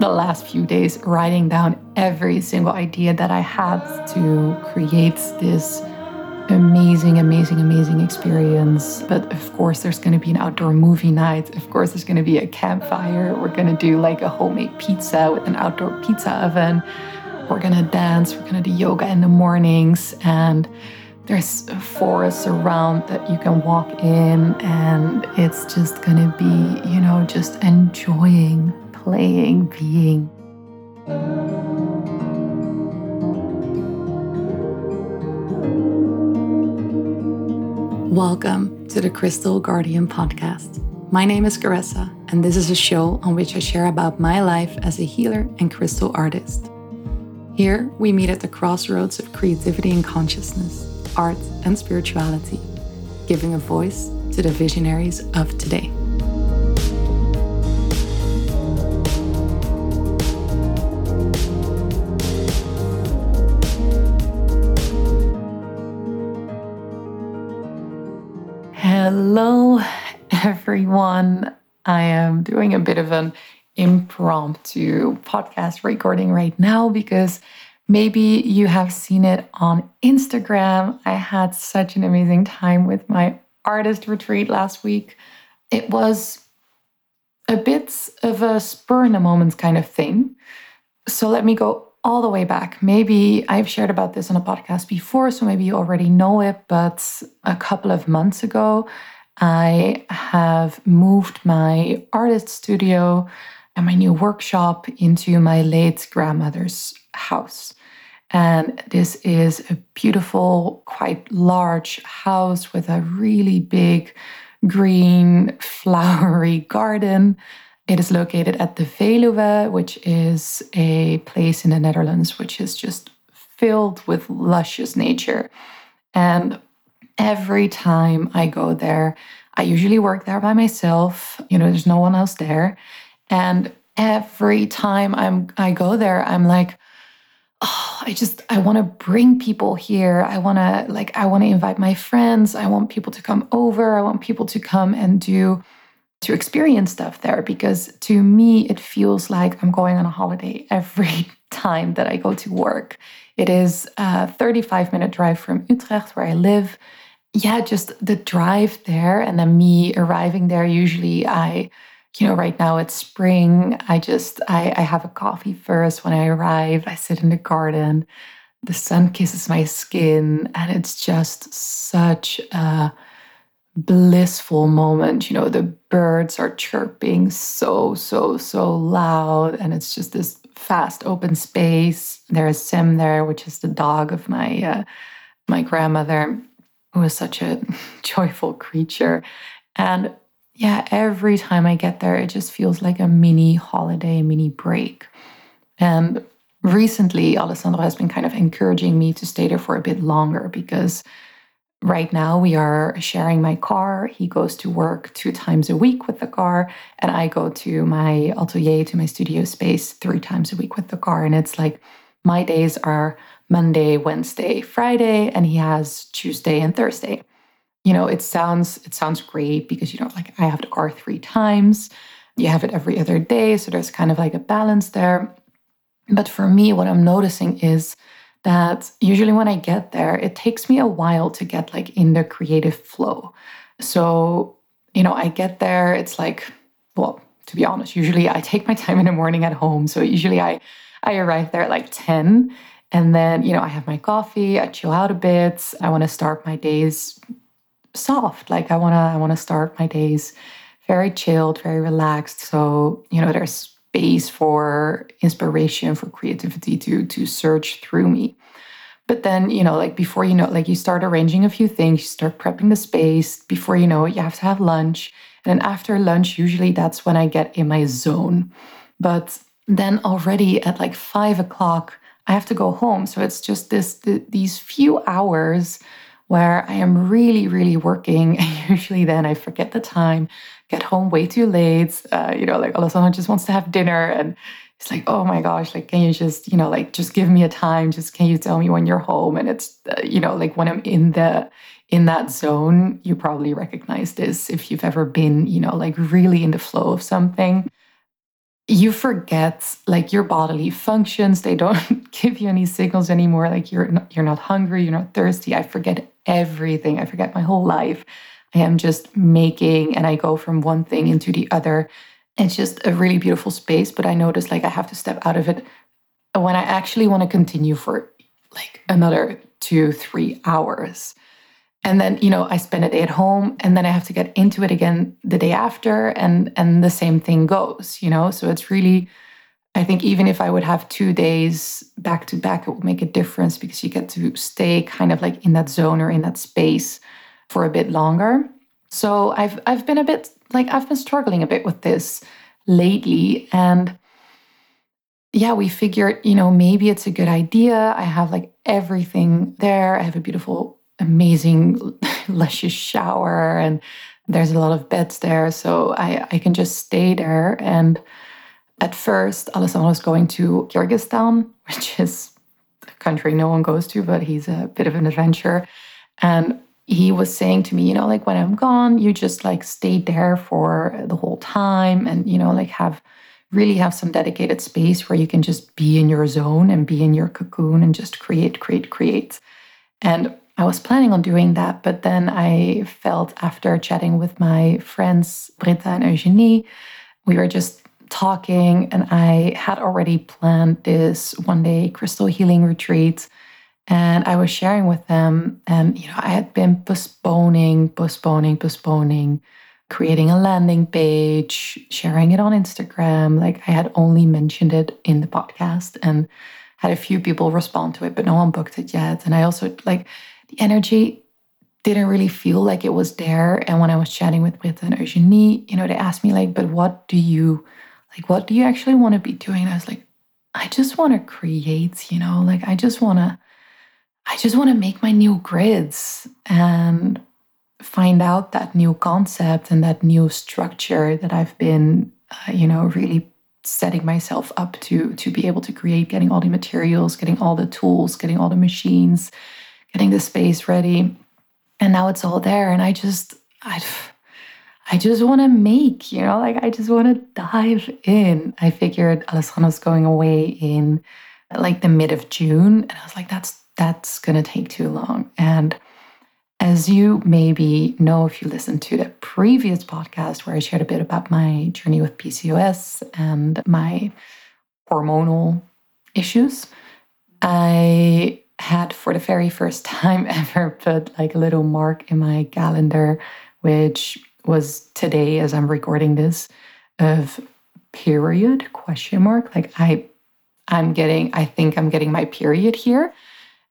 the last few days writing down every single idea that I had to create this amazing, amazing, amazing experience. But of course, there's going to be an outdoor movie night. Of course, there's going to be a campfire. We're going to do like a homemade pizza with an outdoor pizza oven. We're going to dance. We're going to do yoga in the mornings. And there's forests around that you can walk in. And it's just going to be, you know, just enjoying, playing, being. Welcome to the Crystal Guardian podcast. My name is Caressa, and this is a show on which I share about my life as a healer and crystal artist. Here, we meet at the crossroads of creativity and consciousness, art and spirituality, giving a voice to the visionaries of today. Everyone. I am doing a bit of an impromptu podcast recording right now because maybe you have seen it on Instagram. I had such an amazing time with my artist retreat last week. It was a bit of a spur in the moment kind of thing. So let me go all the way back. Maybe I've shared about this on a podcast before, so maybe you already know it, but a couple of months ago, I have moved my artist studio and my new workshop into my late grandmother's house. And this is a beautiful, quite large house with a really big green, flowery garden it is located at the Veluwe, which is a place in the Netherlands which is just filled with luscious nature. And every time I go there, I usually work there by myself. You know, there's no one else there. And every time I'm I go there, I'm like, oh, I just I want to bring people here. I want to like I want to invite my friends. I want people to come over. I want people to come and do to experience stuff there because to me it feels like I'm going on a holiday every time that I go to work. It is a 35 minute drive from Utrecht where I live. Yeah, just the drive there and then me arriving there. Usually I, you know, right now it's spring. I just I, I have a coffee first when I arrive. I sit in the garden. The sun kisses my skin and it's just such a blissful moment. You know, the birds are chirping so, so, so loud, and it's just this fast open space. There is Sim there, which is the dog of my uh, my grandmother, who is such a joyful creature. And yeah, every time I get there, it just feels like a mini holiday, mini break. And recently, Alessandro has been kind of encouraging me to stay there for a bit longer because Right now, we are sharing my car. He goes to work two times a week with the car, and I go to my atelier, to my studio space, three times a week with the car. And it's like my days are Monday, Wednesday, Friday, and he has Tuesday and Thursday. You know, it sounds it sounds great because you know, like I have the car three times. You have it every other day, so there's kind of like a balance there. But for me, what I'm noticing is that usually when I get there, it takes me a while to get like in the creative flow. So, you know, I get there, it's like, well, to be honest, usually I take my time in the morning at home. So usually I I arrive there at like 10 and then, you know, I have my coffee, I chill out a bit. I want to start my days soft. Like I want to I want to start my days very chilled, very relaxed. So, you know, there's space for inspiration, for creativity to to search through me. But then, you know, like before you know, like you start arranging a few things, you start prepping the space. Before you know it, you have to have lunch. And then after lunch, usually that's when I get in my zone. But then already at like five o'clock, I have to go home. So it's just this the, these few hours where I am really, really working. And usually then I forget the time, get home way too late. Uh, you know, like Alessandro just wants to have dinner and it's like, oh my gosh, like, can you just, you know, like, just give me a time? Just can you tell me when you're home? And it's, uh, you know, like when I'm in the, in that zone, you probably recognize this if you've ever been, you know, like really in the flow of something. You forget like your bodily functions. They don't give you any signals anymore. Like you're not, you're not hungry you're not thirsty. I forget everything. I forget my whole life. I am just making and i go from one thing into the other. It's just a really beautiful space but i notice like i have to step out of it when i actually want to continue for like another two three hours and then you know i spend a day at home and then i have to get into it again the day after and and the same thing goes you know so it's really i think even if i would have two days back to back it would make a difference because you get to stay kind of like in that zone or in that space for a bit longer so i've i've been a bit like i've been struggling a bit with this lately and yeah, we figured, you know, maybe it's a good idea. I have like everything there. I have a beautiful amazing, luscious shower, and there's a lot of beds there. So I, I can just stay there. And at first, Alessandro was going to Kyrgyzstan, which is a country no one goes to, but he's a bit of an adventure. And he was saying to me, you know, like when I'm gone, you just like stay there for the whole time and, you know, like have really have some dedicated space where you can just be in your zone and be in your cocoon and just create, create, create. And I was planning on doing that, but then I felt after chatting with my friends, Britta and Eugenie, we were just talking, and I had already planned this one day crystal healing retreat. And I was sharing with them, and you know, I had been postponing, postponing, postponing, creating a landing page, sharing it on Instagram. Like I had only mentioned it in the podcast and had a few people respond to it, but no one booked it yet. And I also like energy didn't really feel like it was there. And when I was chatting with Britta and Eugenie, you know, they asked me like, but what do you like what do you actually want to be doing? I was like, I just want to create, you know, like I just want to I just want to make my new grids and find out that new concept and that new structure that I've been, uh, you know, really setting myself up to to be able to create, getting all the materials, getting all the tools, getting all the machines, getting the space ready. And now it's all there. And I just, I, I just want to make, you know, like I just want to dive in. I figured Alessandro's going away in like the mid of June. And I was like, that's, that's going to take too long. And as you maybe know, if you listened to the previous podcast where I shared a bit about my journey with PCOS and my hormonal issues, I had for the very first time ever put like a little mark in my calendar, which was today as I'm recording this, of period question mark. Like I I'm getting, I think I'm getting my period here.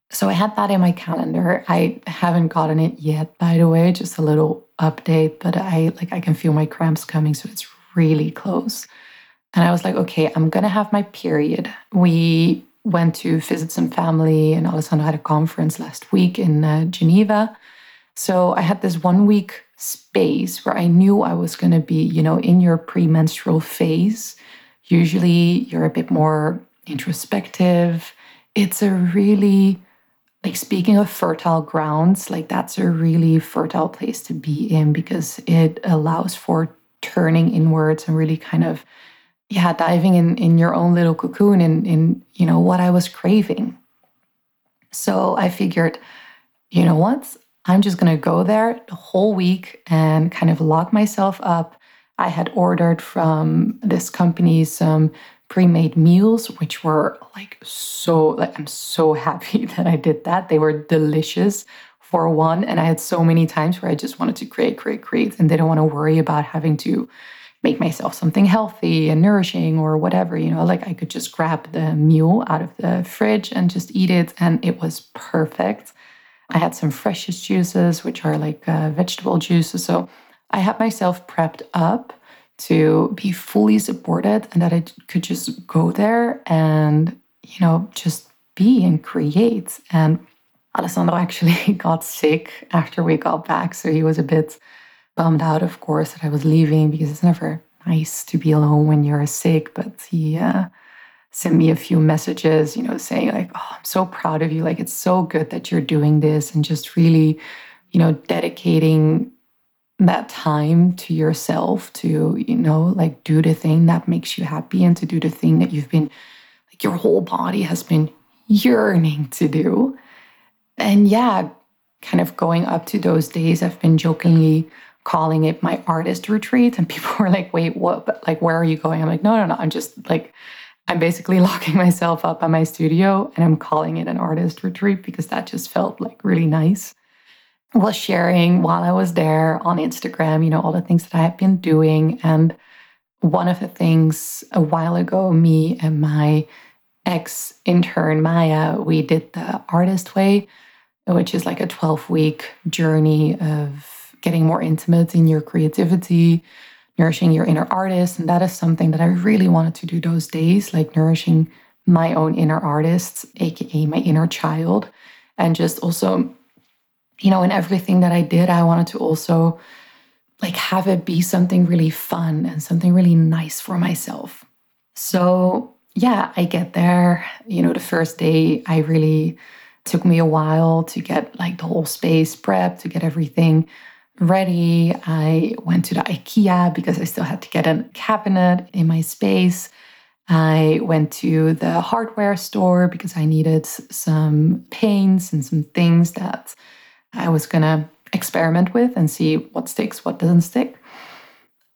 So I had that in my calendar. I haven't gotten it yet, by the way, just a little update, but I like I can feel my cramps coming, so it's really close. And I was like, okay, I'm gonna have my period. We went to visit some family, and Alessandro had a conference last week in uh, Geneva. So I had this one week space where I knew I was going to be, you know, in your premenstrual phase. Usually you're a bit more introspective. It's a really, like, speaking of fertile grounds, like, that's a really fertile place to be in because it allows for turning inwards and really kind of yeah, diving in in your own little cocoon in in you know what I was craving. So I figured, you know what? I'm just gonna go there the whole week and kind of lock myself up. I had ordered from this company some pre-made meals, which were like so like I'm so happy that I did that. They were delicious for one. And I had so many times where I just wanted to create, create, create, and didn't want to worry about having to make myself something healthy and nourishing or whatever, you know, like I could just grab the meal out of the fridge and just eat it. And it was perfect. I had some freshest juices, which are like uh, vegetable juices. So I had myself prepped up to be fully supported and that I could just go there and, you know, just be and create. And Alessandro actually got sick after we got back. So he was a bit bummed out, of course, that I was leaving because it's never nice to be alone when you're sick. But he uh, sent me a few messages, you know, saying, like, oh, I'm so proud of you. Like, it's so good that you're doing this and just really, you know, dedicating that time to yourself to, you know, like do the thing that makes you happy and to do the thing that you've been, like your whole body has been yearning to do. And yeah, kind of going up to those days, I've been jokingly calling it my artist retreat. And people were like, wait, what? But like, where are you going? I'm like, no, no, no. I'm just like, I'm basically locking myself up at my studio and I'm calling it an artist retreat because that just felt like really nice. Was sharing while I was there on Instagram, you know, all the things that I had been doing. And one of the things a while ago, me and my ex intern, Maya, we did the artist way, which is like a 12 week journey of getting more intimate in your creativity, nourishing your inner artist. And that is something that I really wanted to do those days, like nourishing my own inner artist, AKA my inner child. And just also, you know, in everything that I did, I wanted to also like have it be something really fun and something really nice for myself. So, yeah, I get there. You know, the first day, I really took me a while to get like the whole space prepped, to get everything ready. I went to the IKEA because I still had to get a cabinet in my space. I went to the hardware store because I needed some paints and some things that I was going to experiment with and see what sticks, what doesn't stick.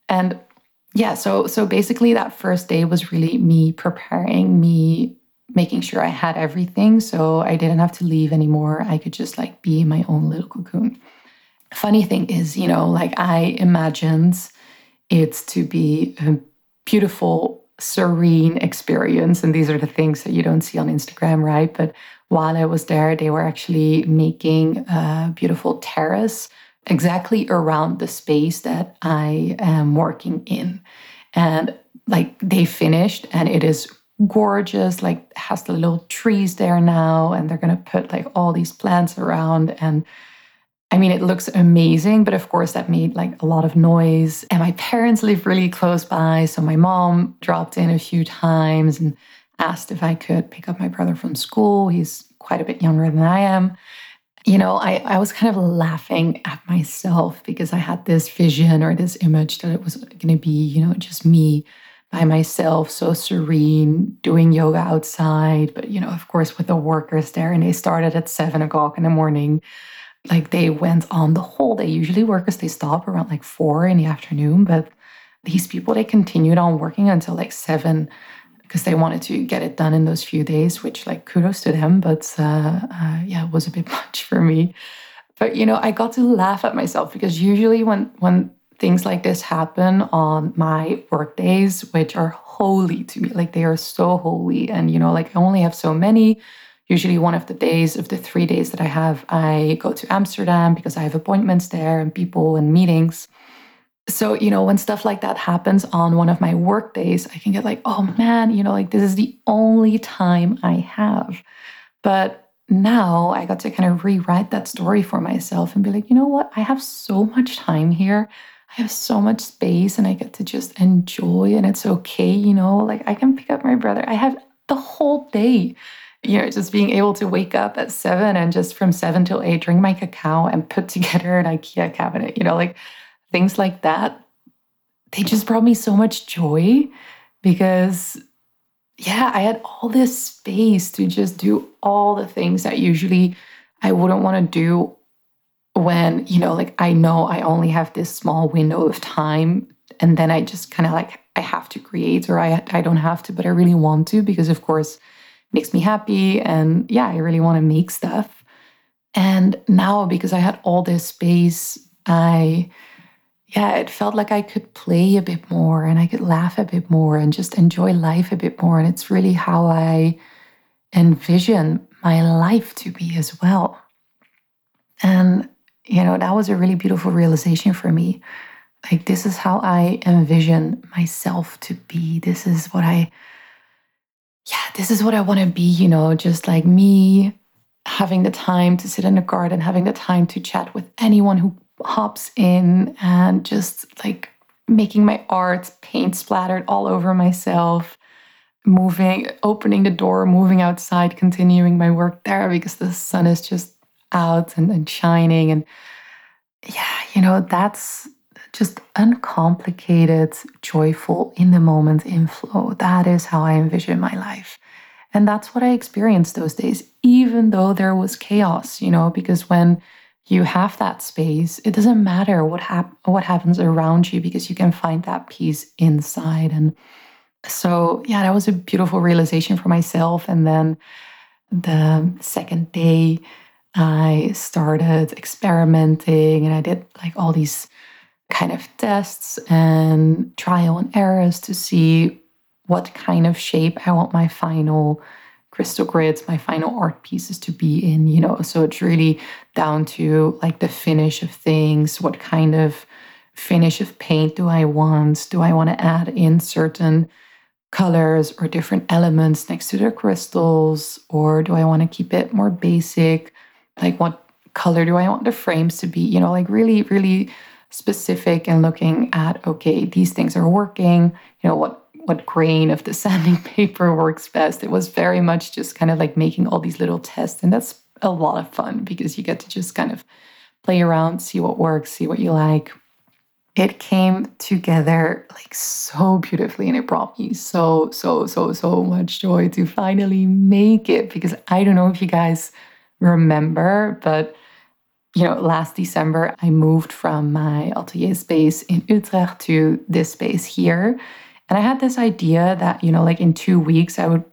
And yeah, so so basically that first day was really me preparing, me making sure I had everything so I didn't have to leave anymore. I could just like be in my own little cocoon funny thing is, you know, like I imagined it to be a beautiful, serene experience. And these are the things that you don't see on Instagram, right? But while I was there, they were actually making a beautiful terrace exactly around the space that I am working in. And like they finished, and it is gorgeous like has the little trees there now and they're going to put like all these plants around and I mean, it looks amazing, but of course, that made like a lot of noise. And my parents live really close by. So my mom dropped in a few times and asked if I could pick up my brother from school. He's quite a bit younger than I am. You know, I, I was kind of laughing at myself because I had this vision or this image that it was going to be, you know, just me by myself, so serene, doing yoga outside. But, you know, of course, with the workers there, and they started at seven o'clock in the morning like they went on the whole day. Usually work workers they stop around like four in the afternoon, but these people they continued on working until like seven because they wanted to get it done in those few days, which like kudos to them. But uh, uh, yeah, it was a bit much for me. But you know, I got to laugh at myself because usually when when things like this happen on my work days, which are holy to me, like they are so holy, and you know, like I only have so many usually one of the days of the three days that I have, I go to Amsterdam because I have appointments there and people and meetings. So, you know, when stuff like that happens on one of my work days, I can get like, oh man, you know, like this is the only time I have. But now I got to kind of rewrite that story for myself and be like, you know what? I have so much time here. I have so much space and I get to just enjoy and it's okay, you know, like I can pick up my brother. I have the whole day you know, just being able to wake up at seven and just from seven till eight drink my cacao and put together an IKEA cabinet, you know, like things like that. They just brought me so much joy because, yeah, I had all this space to just do all the things that usually I wouldn't want to do when, you know, like I know I only have this small window of time. And then I just kind of like, I have to create or I, I don't have to, but I really want to because, of course, makes me happy. And yeah, I really want to make stuff. And now, because I had all this space, I, yeah, it felt like I could play a bit more and I could laugh a bit more and just enjoy life a bit more. And it's really how I envision my life to be as well. And, you know, that was a really beautiful realization for me. Like, this is how I envision myself to be. This is what I yeah, this is what I want to be, you know, just like me having the time to sit in the garden, having the time to chat with anyone who hops in and just like making my art paint splattered all over myself, moving, opening the door, moving outside, continuing my work there because the sun is just out and, and shining. And yeah, you know, that's just uncomplicated, joyful, in the moment in flow. That is how I envision my life. And that's what I experienced those days, even though there was chaos, you know, because when you have that space, it doesn't matter what hap- what happens around you because you can find that peace inside. And so, yeah, that was a beautiful realization for myself. And then the second day, I started experimenting and I did like all these kind of tests and trial and errors to see what kind of shape I want my final crystal grids, my final art pieces to be in, you know. So it's really down to like the finish of things, what kind of finish of paint do I want? Do I want to add in certain colors or different elements next to the crystals? Or do I want to keep it more basic? Like what color do I want the frames to be? You know, like really, really specific and looking at okay, these things are working, you know, what what grain of the sanding paper works best. It was very much just kind of like making all these little tests. And that's a lot of fun because you get to just kind of play around, see what works, see what you like. It came together like so beautifully and it brought me so, so, so, so much joy to finally make it because I don't know if you guys remember, but you know, last December I moved from my atelier space in Utrecht to this space here. And I had this idea that, you know, like in two weeks, I would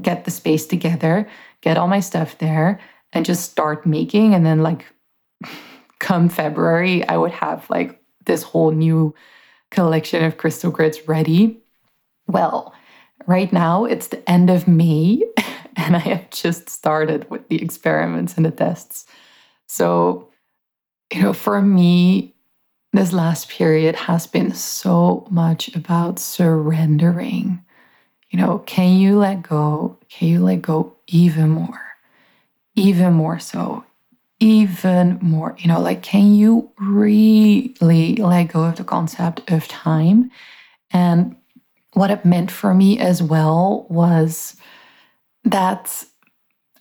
get the space together, get all my stuff there, and just start making. And then, like, come February, I would have like this whole new collection of crystal grids ready. Well, right now it's the end of May, and I have just started with the experiments and the tests. So, you know, for me, this last period has been so much about surrendering. You know, can you let go? Can you let go even more? Even more so. Even more, you know, like, can you really let go of the concept of time? And what it meant for me as well was that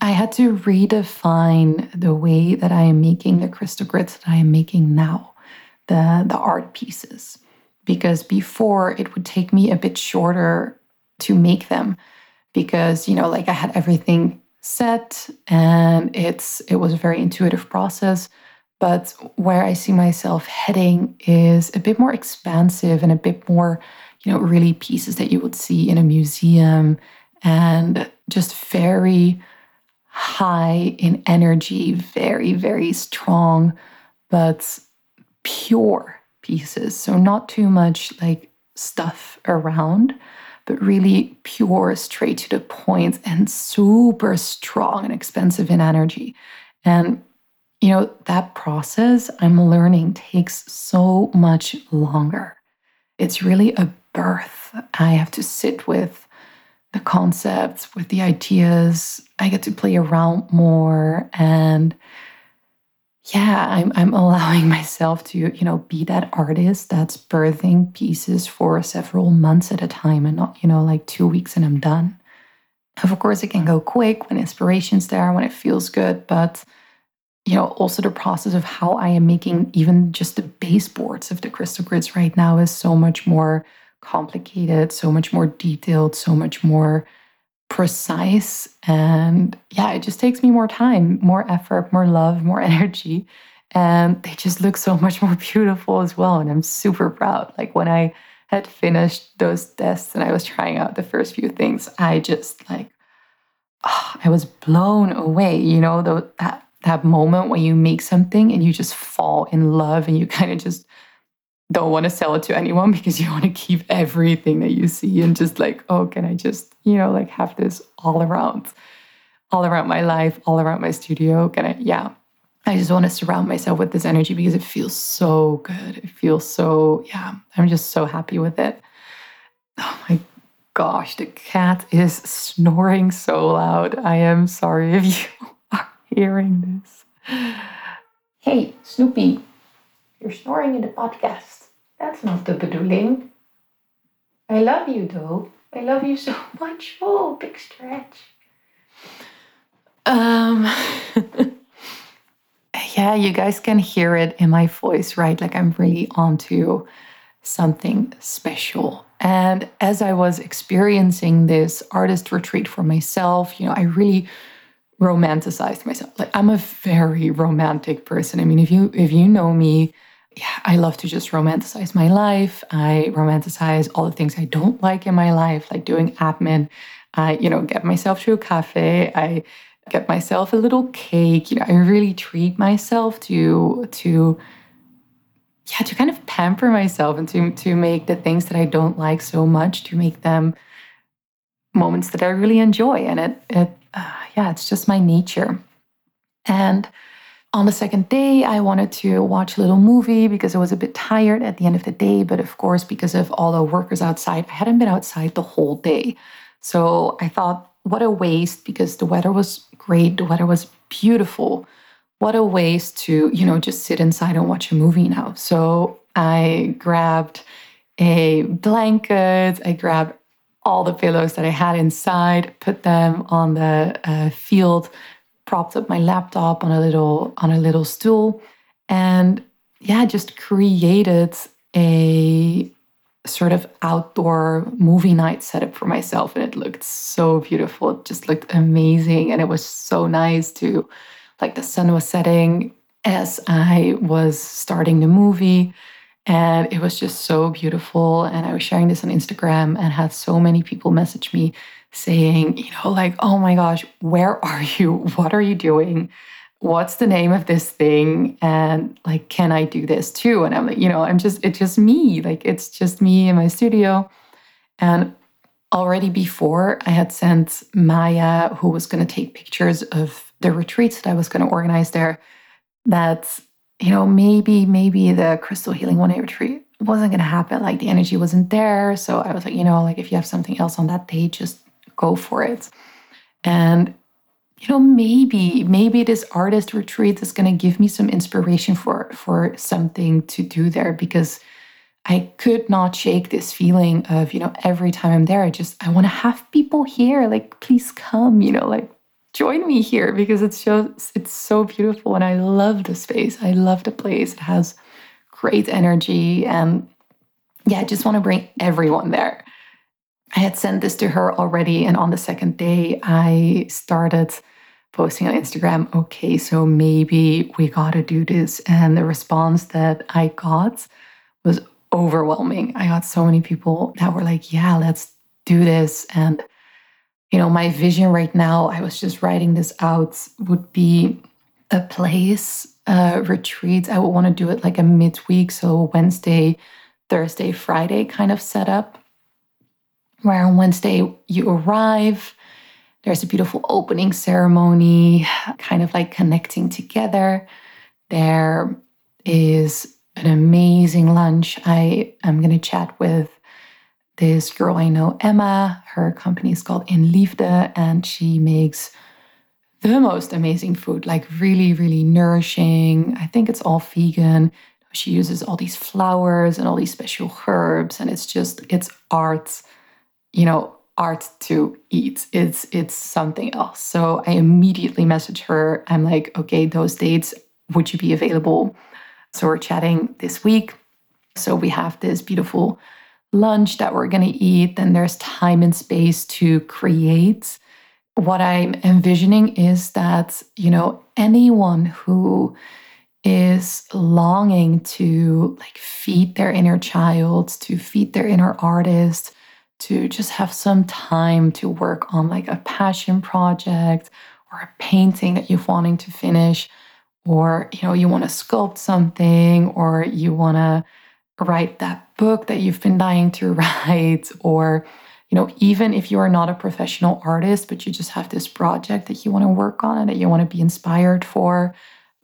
I had to redefine the way that I am making the crystal grids that I am making now the, the art pieces. Because before it would take me a bit shorter to make them because you know like I had everything set and it's it was a very intuitive process. But where I see myself heading is a bit more expansive and a bit more you know really pieces that you would see in a museum and just very high in energy very very strong but pure pieces. So, not too much like stuff around, but really pure, straight to the point, and super strong and expensive in energy. And, you know, that process I'm learning takes so much longer. It's really a birth. I have to sit with the concepts, with the ideas. I get to play around more and yeah, I'm I'm allowing myself to, you know, be that artist that's birthing pieces for several months at a time and not, you know, like two weeks and I'm done. Of course, it can go quick when inspiration's there, when it feels good, but you know, also the process of how I am making even just the baseboards of the crystal grids right now is so much more complicated, so much more detailed, so much more precise. And yeah, it just takes me more time, more effort, more love, more energy. And they just look so much more beautiful as well. And I'm super proud. Like when I had finished those tests and I was trying out the first few things, I just like, oh, I was blown away. You know, that, that moment when you make something and you just fall in love and you kind of just don't want to sell it to anyone because you want to keep everything that you see and just like, oh, can I just, you know, like have this all around, all around my life, all around my studio? Can I, yeah. I just want to surround myself with this energy because it feels so good. It feels so, yeah, I'm just so happy with it. Oh my gosh, the cat is snoring so loud. I am sorry if you are hearing this. Hey, Snoopy, you're snoring in the podcast. That's not the bedoeling. I love you though. I love you so much. Oh, big stretch. Um yeah, you guys can hear it in my voice, right? Like I'm really onto something special. And as I was experiencing this artist retreat for myself, you know, I really romanticized myself. Like I'm a very romantic person. I mean, if you if you know me, yeah, I love to just romanticize my life. I romanticize all the things I don't like in my life, like doing admin. I, you know, get myself to a cafe. I get myself a little cake. You know, I really treat myself to to yeah, to kind of pamper myself and to to make the things that I don't like so much to make them moments that I really enjoy. And it it uh, yeah, it's just my nature. And on the second day, I wanted to watch a little movie because I was a bit tired at the end of the day. But of course, because of all the workers outside, I hadn't been outside the whole day. So I thought, what a waste because the weather was great, the weather was beautiful. What a waste to, you know, just sit inside and watch a movie now. So I grabbed a blanket, I grabbed all the pillows that I had inside, put them on the uh, field, propped up my laptop on a little on a little stool, and yeah, just created a sort of outdoor movie night setup for myself and it looked so beautiful. It just looked amazing and it was so nice to like the sun was setting as i was starting the movie and it was just so beautiful. And i was sharing this on instagram and had so many people message me saying you know like oh my gosh where are you? What are you doing? What's the name of this thing? And like can i do this too? And i'm like you know i'm just it's just me. Like it's just me in my studio. And already before i had sent maya who was going to take pictures of the retreats that i was going to organize there that you know maybe maybe the crystal healing one day retreat wasn't going to happen like the energy wasn't there. So i was like you know like if you have something else on that day just go for it. And you know maybe maybe this artist retreat is going to give me some inspiration for for something to do there because i could not shake this feeling of you know every time i'm there i just i want to have people here. Like please come you know like join me here because it's just it's so beautiful and i love the space i love the place it has great energy and yeah i just want to bring everyone there i had sent this to her already and on the second day i started posting on Instagram, okay, so maybe we got to do this. And the response that I got was overwhelming. I got so many people that were like, yeah, let's do this. And, you know, my vision right now, I was just writing this out, would be a place, uh, retreats. I would want to do it like a midweek. So Wednesday, Thursday, Friday kind of setup, where on Wednesday you arrive there's a beautiful opening ceremony, kind of like connecting together. There is an amazing lunch. I am going to chat with this girl I know, Emma. Her company is called In Liefde, and she makes the most amazing food, like really, really nourishing. I think it's all vegan. She uses all these flowers and all these special herbs, and it's just, it's art, you know, art to eat. It's it's something else. So I immediately message her. I'm like, okay, those dates, would you be available? So we're chatting this week. So we have this beautiful lunch that we're gonna eat. Then there's time and space to create. What I'm envisioning is that, you know, anyone who is longing to like feed their inner child, to feed their inner artist, to just have some time to work on like a passion project or a painting that you're wanting to finish or you know you want to sculpt something or you want to write that book that you've been dying to write or you know even if you are not a professional artist but you just have this project that you want to work on and that you want to be inspired for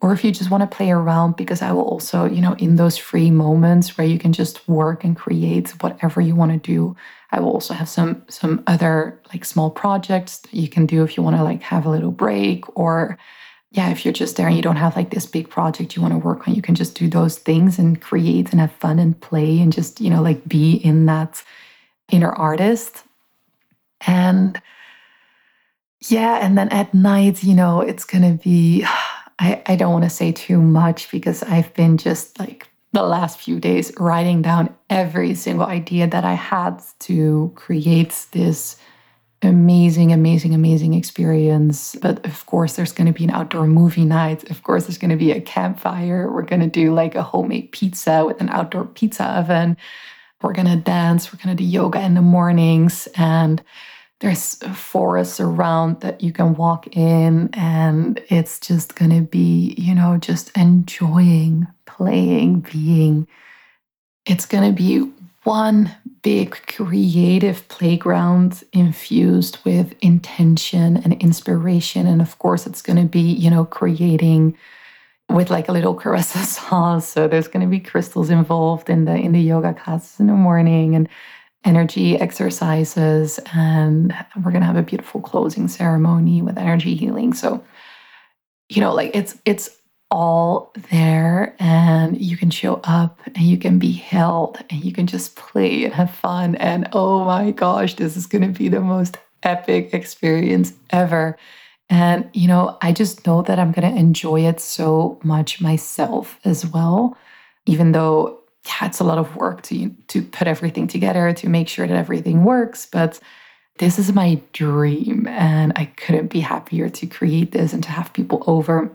or if you just want to play around because i will also you know in those free moments where you can just work and create whatever you want to do i will also have some some other like small projects that you can do if you want to like have a little break or yeah if you're just there and you mm. don't have like this big project you want to work on you can just do those things and create and have fun and play and just you know like be in that inner artist. And yeah and then at night you know it's gonna be I, I don't want to say too much because I've been just like the last few days writing down every single idea that I had to create this amazing, amazing, amazing experience. But of course, there's going to be an outdoor movie night. Of course, there's going to be a campfire. We're going to do like a homemade pizza with an outdoor pizza oven. We're going to dance. We're going to do yoga in the mornings. And there's forests around that you can walk in. And it's just going to be, you know, just enjoying playing, being. It's going to be one big creative playground infused with intention and inspiration. And of course, it's going to be, you know, creating with like a little caressa sauce. So there's going to be crystals involved in the in the yoga classes in the morning and energy exercises. And we're going to have a beautiful closing ceremony with energy healing. So, you know, like it's it's all there and you can show up and you can be held and you can just play and have fun. And oh my gosh, this is going to be the most epic experience ever. And, you know, I just know that I'm going to enjoy it so much myself as well, even though, yeah, it's a lot of work to, to put everything together, to make sure that everything works. But this is my dream. And I couldn't be happier to create this and to have people over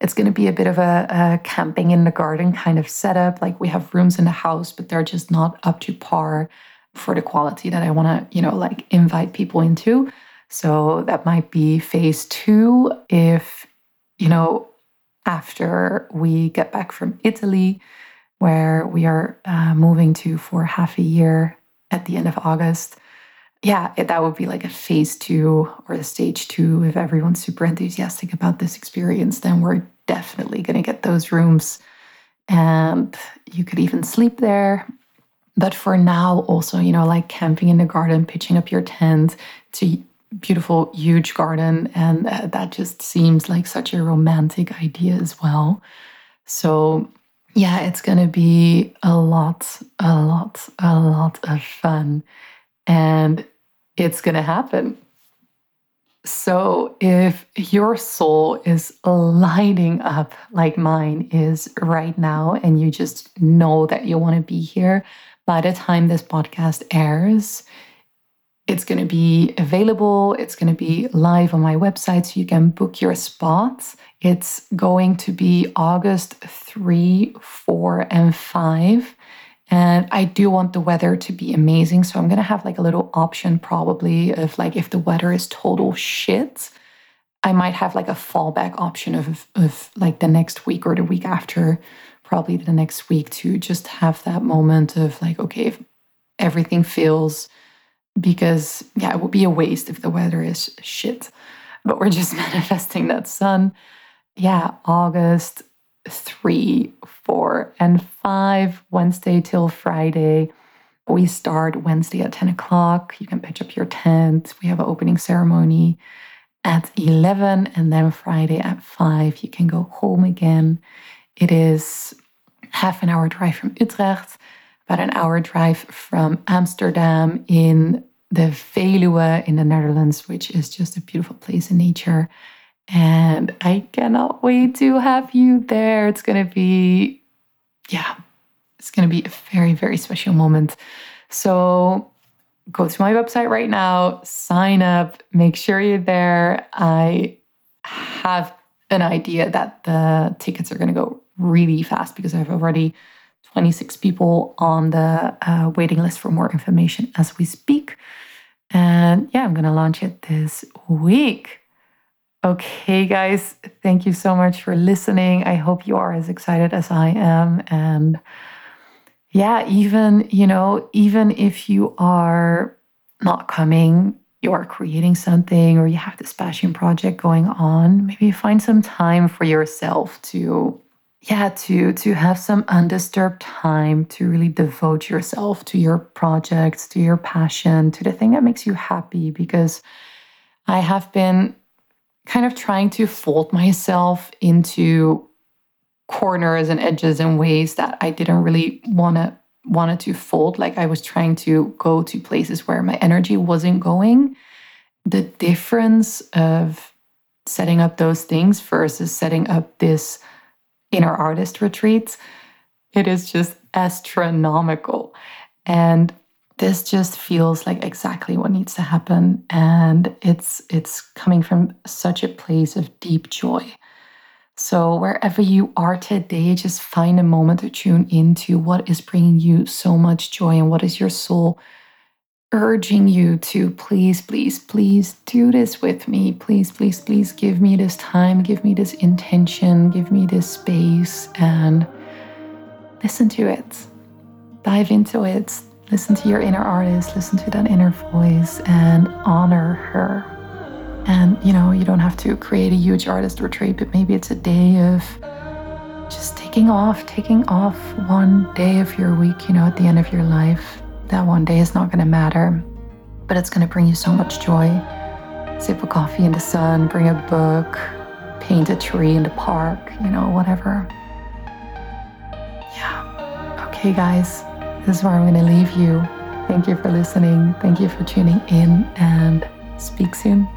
it's going to be a bit of a, a, camping in the garden kind of setup. Like we have rooms in the house, but they're just not up to par for the quality that I want to, you know, like invite people into. So that might be phase two if, you know, after we get back from Italy, where we are uh, moving to for half a year at the end of August. Yeah, that would be like a phase two or a stage two. If everyone's super enthusiastic about this experience, then we're definitely going to get those rooms and you could even sleep there. But for now, also, you know, like camping in the garden, pitching up your tent to beautiful, huge garden. And uh, that just seems like such a romantic idea as well. So, yeah, it's going to be a lot, a lot, a lot of fun. And it's going to happen. So, if your soul is lighting up like mine is right now, and you just know that you want to be here, by the time this podcast airs, it's going to be available. It's going to be live on my website so you can book your spots. It's going to be August 3, 4, and 5. And I do want the weather to be amazing. So I'm going to have like a little option probably of like if the weather is total shit, I might have like a fallback option of, of like the next week or the week after, probably the next week to just have that moment of like, okay, if everything feels because yeah, it would be a waste if the weather is shit. But we're just manifesting that sun. Yeah, August, three, four, and five, Wednesday till Friday. We start Wednesday at 10 o'clock. You can pitch up your tent. We have an opening ceremony at 11, and then Friday at 5, you can go home again. It is half an hour drive from Utrecht, about an hour drive from Amsterdam in the Veluwe in the Netherlands, which is just a beautiful place in nature. And I cannot wait to have you there. It's going to be, yeah, it's going to be a very, very special moment. So go to my website right now, sign up, make sure you're there. I have an idea that the tickets are going to go really fast because I've already 26 people on the uh, waiting list for more information as we speak. And yeah, I'm going to launch it this week. Okay, guys, thank you so much for listening. I hope you are as excited as I am. And yeah, even, you know, even if you are not coming, you are creating something or you have this passion project going on, maybe find some time for yourself to yeah to to have some undisturbed time to really devote yourself to your projects to your passion to the thing that makes you happy because i have been kind of trying to fold myself into corners and edges in ways that I didn't really want to wanted to fold like I was trying to go to places where my energy wasn't going the difference of setting up those things versus setting up this inner artist retreats, it is just astronomical. And this just feels like exactly what needs to happen. And it's it's coming from such a place of deep joy. So wherever you are today just find a moment to tune into what is bringing you so much joy and what is your soul urging you to please please please do this with me. Please please please give me this time. Give me this intention. Give me this space. And listen to it. Dive into it Listen to your inner artist, listen to that inner voice, and honor her. And you know, you don't have to create a huge artist retreat, but maybe it's a day of just taking off, taking off one day of your week, you know, at the end of your life. That one day is not going to matter, but it's going to bring you so much joy. Sip a coffee in the sun, bring a book, paint a tree in the park, you know, whatever. Yeah. Okay, guys this is where I'm going to leave you. Thank you for listening. Thank you for tuning in and speak soon.